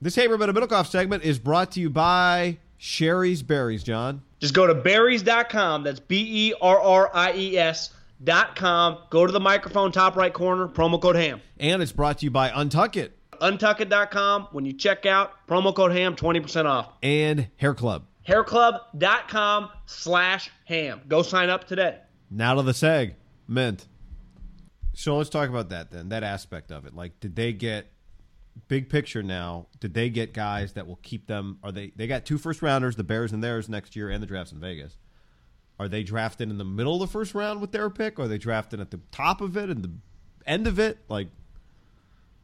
This Haberman and Middlekauff segment is brought to you by Shari's Berries, John. Just go to berries.com. That's B E R R I E S.com. Go to the microphone, top right corner, promo code HAM. And it's brought to you by Untuck It Untuckit.com. When you check out, promo code HAM, 20% off. and Hair Club. Hairclub.com slash ham. Go sign up today. Now to the seg. Mint. So let's talk about that then, that aspect of it. Like, did they get big picture now? Did they get guys that will keep them? Are they? They got two first rounders, the Bears and theirs next year, and the drafts in Vegas. Are they drafted in the middle of the first round with their pick? Or are they drafted at the top of it and the end of it? Like,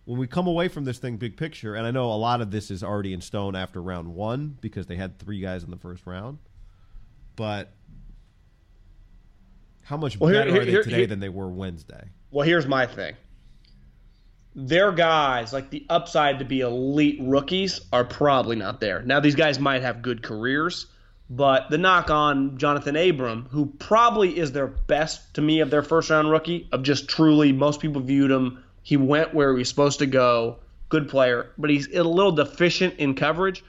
when we come away from this thing big picture, and I know a lot of this is already in stone after round one because they had three guys in the first round, but how much Well, better here- are they today here- than they were Wednesday? Well, here's my thing. Their guys, like the upside to be elite rookies, are probably not there. Now, these guys might have good careers, but the knock on Jonathan Abram, who probably is their best to me of their first round rookie, of just truly, most people viewed him, he went where he was supposed to go, good player, but he's a little deficient in coverage,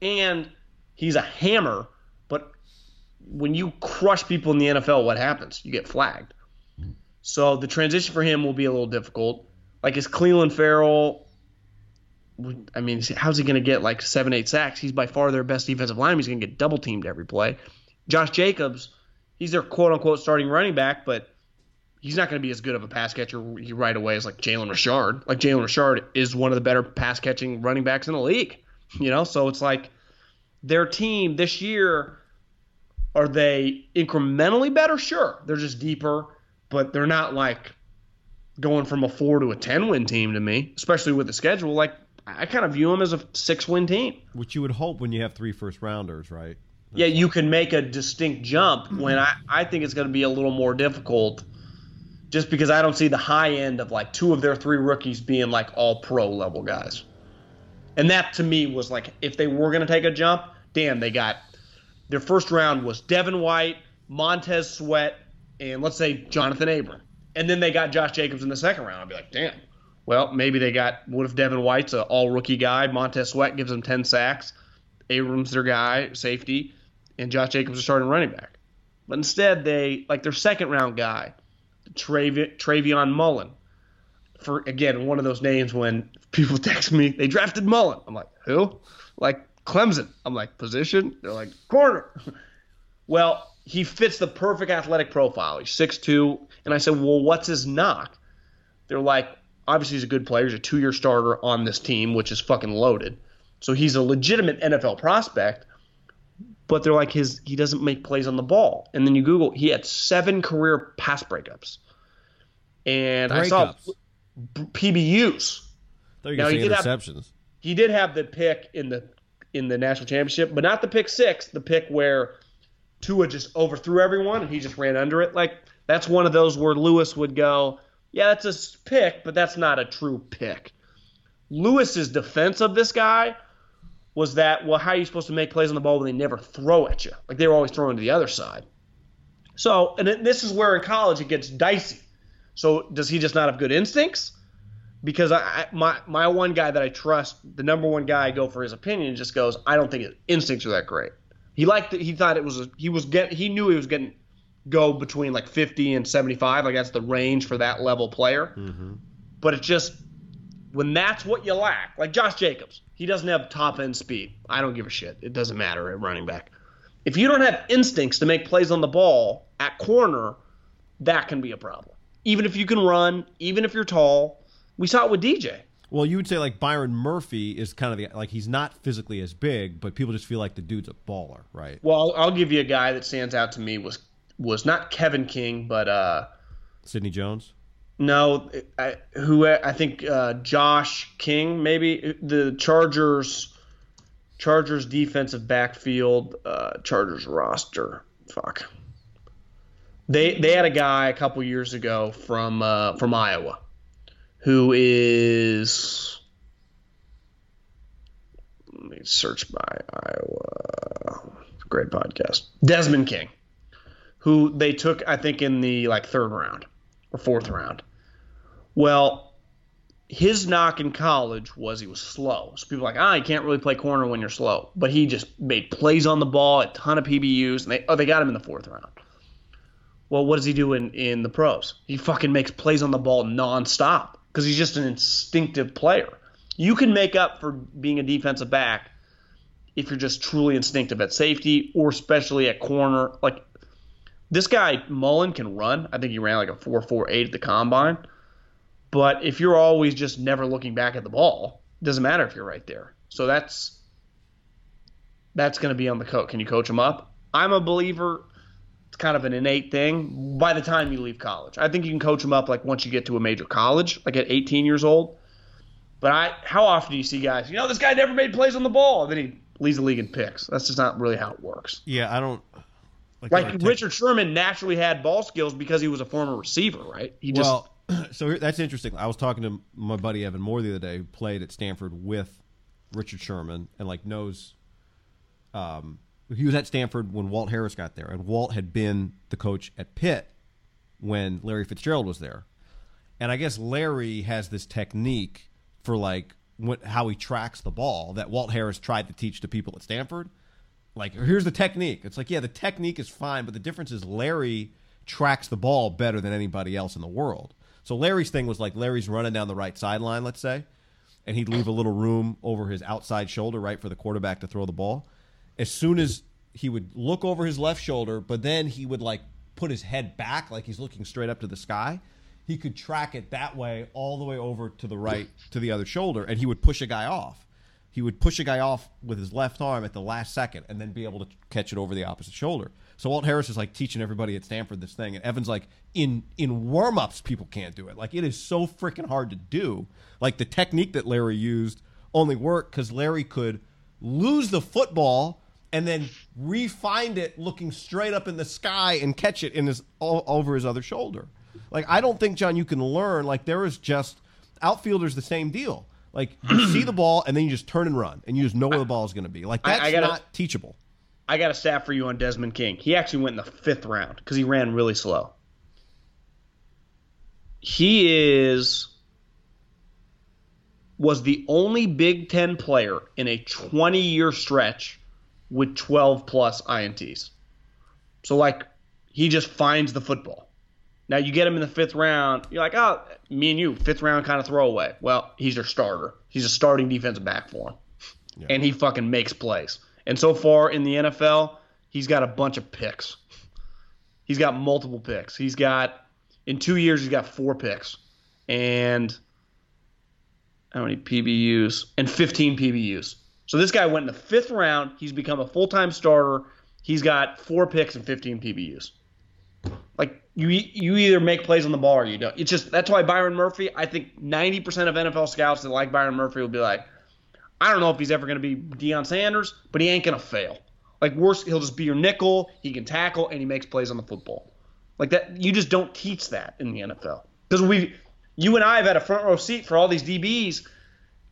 and he's a hammer, but when you crush people in the NFL, what happens? You get flagged. So the transition for him will be a little difficult. Like is Clelin Ferrell? I mean, how's he going to get like seven, eight sacks? He's by far their best defensive lineman. He's going to get double teamed every play. Josh Jacobs, he's their quote unquote starting running back, but he's not going to be as good of a pass catcher right away as like Jalen Richard. Like Jalen Richard is one of the better pass catching running backs in the league. You know, so it's like their team this year. Are they incrementally better? Sure, they're just deeper, but they're not like going from a four to a ten win team to me, especially with the schedule. Like I kind of view them as a six win team. Which you would hope when you have three first rounders, right? Yeah, you can make a distinct jump when I, I think it's going to be a little more difficult just because I don't see the high end of like two of their three rookies being like all pro level guys. And that to me was like if they were going to take a jump, damn, they got their first round was Devin White, Montez Sweat, and let's say Jonathan Abram. And then they got Josh Jacobs in the second round. I'd be like, damn. Well, maybe they got what if Devin White's an all rookie guy, Montez Sweat gives them 10 sacks, Abrams their guy, safety, and Josh Jacobs are starting running back. But instead, they like their second round guy, Trav- Trayvon Mullen. For again, one of those names when people text me, they drafted Mullen. I'm like, who? Like Clemson. I'm like, position? They're like, corner. well, he fits the perfect athletic profile. He's 6'2. And I said, well, what's his knock? They're like, obviously he's a good player. He's a two year starter on this team, which is fucking loaded. So he's a legitimate NFL prospect. But they're like his he doesn't make plays on the ball. And then you Google, he had seven career pass breakups. And I saw PBUs. Thought you Now, he did have- He did have the pick in the in the national championship, but not the pick six, the pick where Tua just overthrew everyone and he just ran under it. Like that's one of those where Lewis would go, "Yeah, that's a pick, but that's not a true pick." Lewis's defense of this guy was that, well, how are you supposed to make plays on the ball when they never throw at you? Like they were always throwing to the other side. So, and this is where in college it gets dicey. So, does he just not have good instincts? Because I, my my one guy that I trust, the number one guy I go for his opinion, just goes, I don't think his instincts are that great. He liked it. He thought it was a, he was get he knew he was getting go between like 50 and 75. Like that's the range for that level player. Mm-hmm. But it's just when that's what you lack, like Josh Jacobs, he doesn't have top end speed. I don't give a shit. It doesn't matter at running back. If you don't have instincts to make plays on the ball at corner, that can be a problem. Even if you can run, even if you're tall. We saw it with DJ. Well, you would say like Byron Murphy is kind of the like he's not physically as big, but people just feel like the dude's a baller, right? Well, I'll, I'll give you a guy that stands out to me was was not Kevin King, but uh, Sidney Jones. No, I, who I think uh, Josh King, maybe the Chargers. Chargers defensive backfield, uh, Chargers roster. Fuck. They they had a guy a couple years ago from uh, from Iowa, who is. Let me search by Iowa. Great podcast. Desmond King who they took, I think, in the like third round or fourth round. Well, his knock in college was he was slow. So people like, ah, you can't really play corner when you're slow. But he just made plays on the ball, a ton of PBUs, and they oh they got him in the fourth round. Well, what does he do in, in the pros? He fucking makes plays on the ball nonstop because he's just an instinctive player. You can make up for being a defensive back if you're just truly instinctive at safety or especially at corner. Like this guy Mullen can run. I think he ran like a four four eight at the combine. But if you're always just never looking back at the ball, it doesn't matter if you're right there. So that's that's going to be on the coach. Can you coach him up? I'm a believer. It's kind of an innate thing. By the time you leave college, I think you can coach him up like once you get to a major college, like at 18 years old. But I, how often do you see guys? You know, this guy never made plays on the ball, and then he leads the league in picks. That's just not really how it works. Yeah, I don't. Like, like Richard Sherman naturally had ball skills because he was a former receiver, right? He just well, so that's interesting. I was talking to my buddy Evan Moore the other day, who played at Stanford with Richard Sherman, and like knows. Um, he was at Stanford when Walt Harris got there, and Walt had been the coach at Pitt when Larry Fitzgerald was there. And I guess Larry has this technique for like what, how he tracks the ball that Walt Harris tried to teach to people at Stanford like here's the technique. It's like yeah, the technique is fine, but the difference is Larry tracks the ball better than anybody else in the world. So Larry's thing was like Larry's running down the right sideline, let's say, and he'd leave a little room over his outside shoulder, right, for the quarterback to throw the ball. As soon as he would look over his left shoulder, but then he would like put his head back, like he's looking straight up to the sky. He could track it that way all the way over to the right to the other shoulder, and he would push a guy off he would push a guy off with his left arm at the last second and then be able to catch it over the opposite shoulder. So Walt Harris is like teaching everybody at Stanford this thing, and Evan's like, in in warm ups, people can't do it. Like it is so freaking hard to do. Like the technique that Larry used only worked because Larry could lose the football and then re-find it looking straight up in the sky and catch it in his all, over his other shoulder. Like I don't think John, you can learn. Like there is just outfielders the same deal like you see the ball and then you just turn and run and you just know where the ball is going to be. Like that's I, I gotta, not teachable. I got a stat for you on Desmond King. He actually went in the fifth round because he ran really slow. He is was the only Big Ten player in a 20 year stretch with 12 plus INTs. So like he just finds the football. Now you get him in the fifth round. You're like, oh, me and you, fifth round kind of throwaway. Well, he's your starter. He's a starting defensive back for him, yeah. and he fucking makes plays. And so far in the NFL, he's got a bunch of picks. He's got multiple picks. He's got in two years he's got four picks, and how many PBUs and 15 PBUs. So this guy went in the fifth round. He's become a full time starter. He's got four picks and 15 PBUs. Like you, you either make plays on the ball or you don't. It's just that's why Byron Murphy. I think 90% of NFL scouts that like Byron Murphy will be like, I don't know if he's ever going to be Deion Sanders, but he ain't going to fail. Like worse, he'll just be your nickel. He can tackle and he makes plays on the football. Like that, you just don't teach that in the NFL because we, you and I have had a front row seat for all these DBs,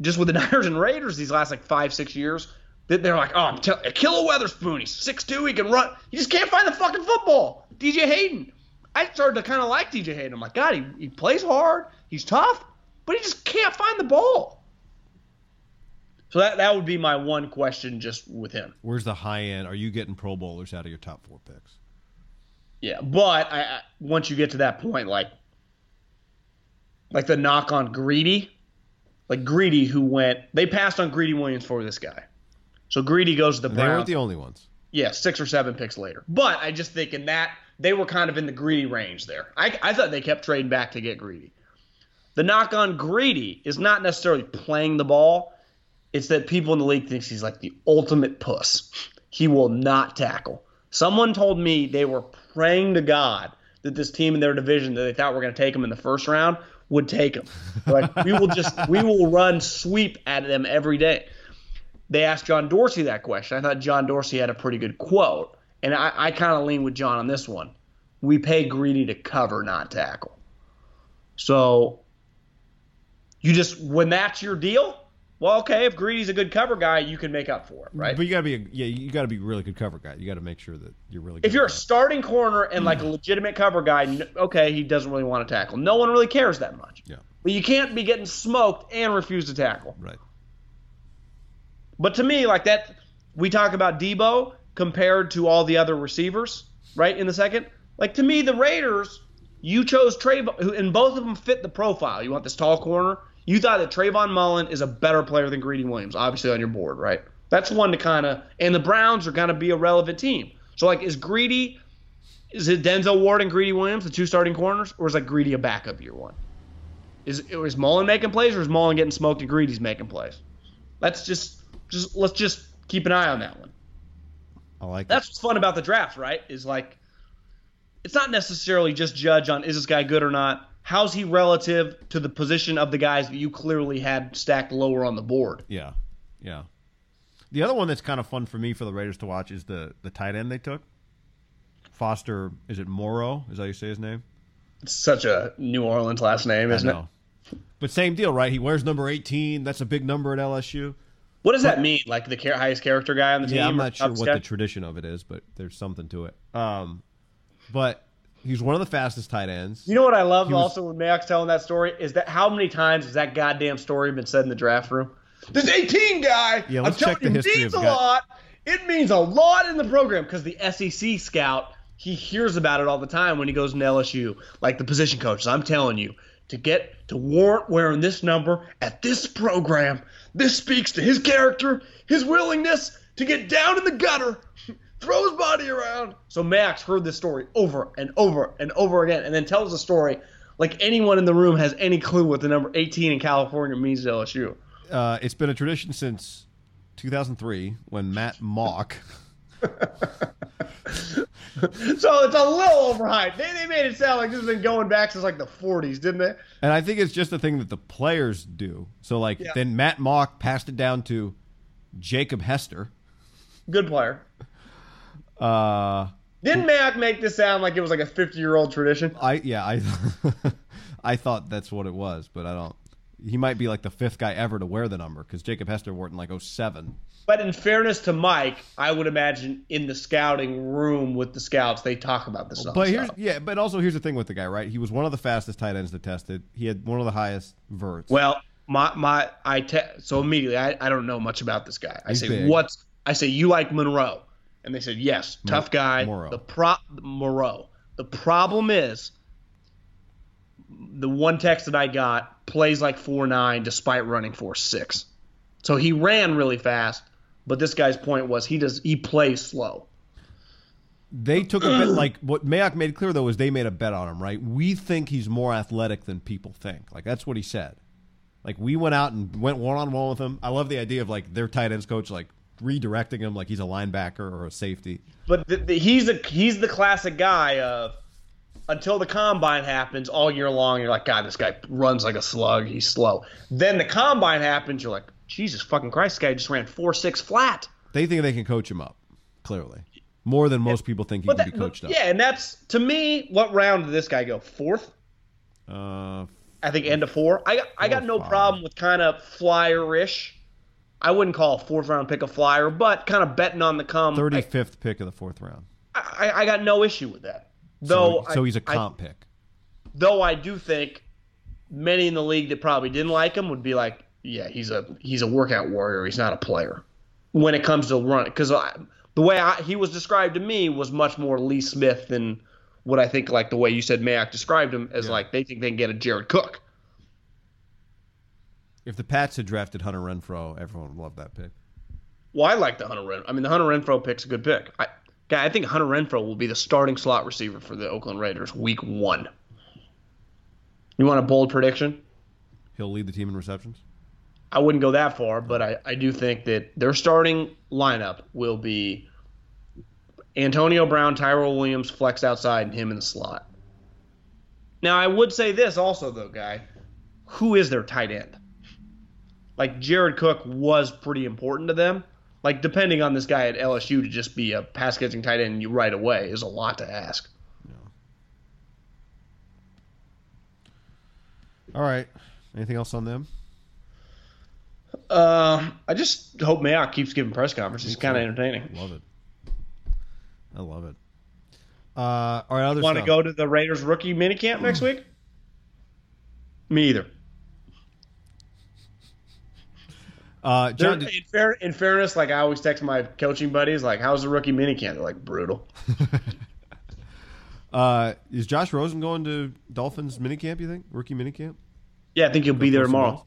just with the Niners and Raiders these last like five, six years, that they're like, oh, I'm telling Ahkello Witherspoon, he's 6'2", he can run. He just can't find the fucking football. DJ Hayden. I started to kind of like DJ Hayden. I'm like, God, he, he plays hard, he's tough, but he just can't find the ball. So that that would be my one question just with him. Where's the high end? Are you getting Pro Bowlers out of your top four picks? Yeah, but I, I once you get to that point, like like the knock on Greedy, like Greedy who went, they passed on Greedy Williams for this guy. So Greedy goes to the Browns. They weren't the only ones. yeah, six or seven picks later. But I just think in that they were kind of in the Greedy range there. I, I thought they kept trading back to get Greedy. The knock on Greedy is not necessarily playing the ball. It's that people in the league thinks he's like the ultimate puss. He will not tackle. Someone told me they were praying to God that this team in their division that they thought were going to take him in the first round would take him. Like we will just we will run sweep at them every day. They asked John Dorsey that question. I thought John Dorsey had a pretty good quote, and I, I kind of lean with John on this one. We pay Greedy to cover, not tackle. So you just when that's your deal, well, okay. If Greedy's a good cover guy, you can make up for it, right? But you gotta be a, yeah, you gotta be a really good cover guy. You gotta make sure that you're really. good if you're a starting corner and like a legitimate cover guy, okay, he doesn't really want to tackle. No one really cares that much. yeah, But you can't be getting smoked and refuse to tackle. right. But to me, like that, we talk about Deebo compared to all the other receivers, right? In the second, like to me, the Raiders, you chose Trayvon, and both of them fit the profile. You want this tall corner. You thought that Trayvon Mullen is a better player than Greedy Williams, obviously on your board, right? That's one to kind of, and the Browns are going to be a relevant team. So like, is Greedy, is it Denzel Ward and Greedy Williams the two starting corners, or is like Greedy a backup year one? Is is Mullen making plays, or is Mullen getting smoked and Greedy's making plays? Let's just just let's just keep an eye on that one. I like That's what's fun about the draft, right? Is like it's not necessarily just judge on is this guy good or not. How's he relative to the position of the guys that you clearly had stacked lower on the board? Yeah, yeah. The other one that's kind of fun for me for the Raiders to watch is the the tight end they took. Foster, is it Moreau? Is that how you say his name? It's such a New Orleans last name, isn't I it? know. But same deal, right? He wears number 18. That's a big number at LSU. What does that mean? Like the highest character guy on the team? Yeah, I'm not sure what guy? the tradition of it is, but there's something to it. Um, but he's one of the fastest tight ends. You know what I love He was- also when Max telling that story is that how many times has that goddamn story been said in the draft room? This 18 guy, Yeah, I'm let's telling check the history means of a lot. It means a lot in the program because the SEC scout he hears about it all the time when he goes into LSU. Like the position coaches, I'm telling you, to get to warrant wearing this number at this program, this speaks to his character, his willingness to get down in the gutter, throw his body around. So Max heard this story over and over and over again, and then tells the story like anyone in the room has any clue what the number 18 in California means to LSU. Uh, it's been a tradition since 2003 when Matt Mauck. So it's a little overhyped. They, they made it sound like this has been going back since like the 40s, didn't they? And I think it's just a thing that the players do. So, like, Yeah. then Matt Mauck passed it down to Jacob Hester. Good player. Uh, Didn't Mac make this sound like it was like a 50 year old tradition? I yeah, I I thought that's what it was, but I don't. He might be like the fifth guy ever to wear the number because Jacob Hester wore it in like 07. But in fairness to Mike, I would imagine in the scouting room with the scouts, they talk about this. Stuff. But here's yeah, but also here's the thing with the guy, right? He was one of the fastest tight ends that tested. He had one of the highest verts. Well, my my I te- so immediately I, I don't know much about this guy. I He's say big. what's I say you like Monroe, and they said yes, tough guy. Moreau. The pro Moreau. The problem is the one text that I got plays like four nine despite running four six. So he ran really fast, but this guy's point was he does he plays slow. They took a bit like what Mayock made clear though is they made a bet on him, right? We think he's more athletic than people think. Like that's what he said. Like we went out and went one on one with him. I love the idea of like their tight ends coach like redirecting him like he's a linebacker or a safety. But the, the, he's a he's the classic guy of until the combine happens all year long. You're like, God, this guy runs like a slug. He's slow. Then the combine happens. You're like, Jesus fucking Christ, this guy just ran four six flat. They think they can coach him up, clearly. More than most people think he But can that, be coached but- up. yeah, and that's to me. What round did this guy go? Fourth. Uh, I think end of four. I I got no five. problem with kind of flyer-ish. I wouldn't call a fourth round pick a flyer, but kind of betting on the come. Thirty fifth pick of the fourth round. I, I got no issue with that. Though, so, so he's a comp pick. though I do think many in the league that probably didn't like him would be like, yeah, he's a he's a workout warrior. He's not a player when it comes to run. Because the way I, he was described to me was much more Lee Smith than what I think. Like the way you said Mayock described him as like they think they can get a Jared Cook. If the Pats had drafted Hunter Renfrow, everyone would love that pick. Well, I like the Hunter Ren. I mean, the Hunter Renfrow pick's a good pick. I, guy, I think Hunter Renfrow will be the starting slot receiver for the Oakland Raiders week one. You want a bold prediction? He'll lead the team in receptions. I wouldn't go that far, but I, I do think that their starting lineup will be Antonio Brown, Tyrell Williams, flex outside, and him in the slot. Now, I would say this also, though, guy. Who is their tight end? Like, Jared Cook was pretty important to them. Like, depending on this guy at LSU to just be a pass catching tight end you right away is a lot to ask. All right. Anything else on them? Uh, I just hope Mayock keeps giving press conferences. It's kind of entertaining. Love it. I love it. Uh, all right. Other Want to go to the Raiders rookie minicamp next week? Me either. Uh, John, in, fair, in fairness, like I always text my coaching buddies, like, "How's the rookie minicamp?" They're like, "Brutal." uh, is Josh Rosen going to Dolphins minicamp? You think rookie minicamp? Yeah, I think he'll be there tomorrow.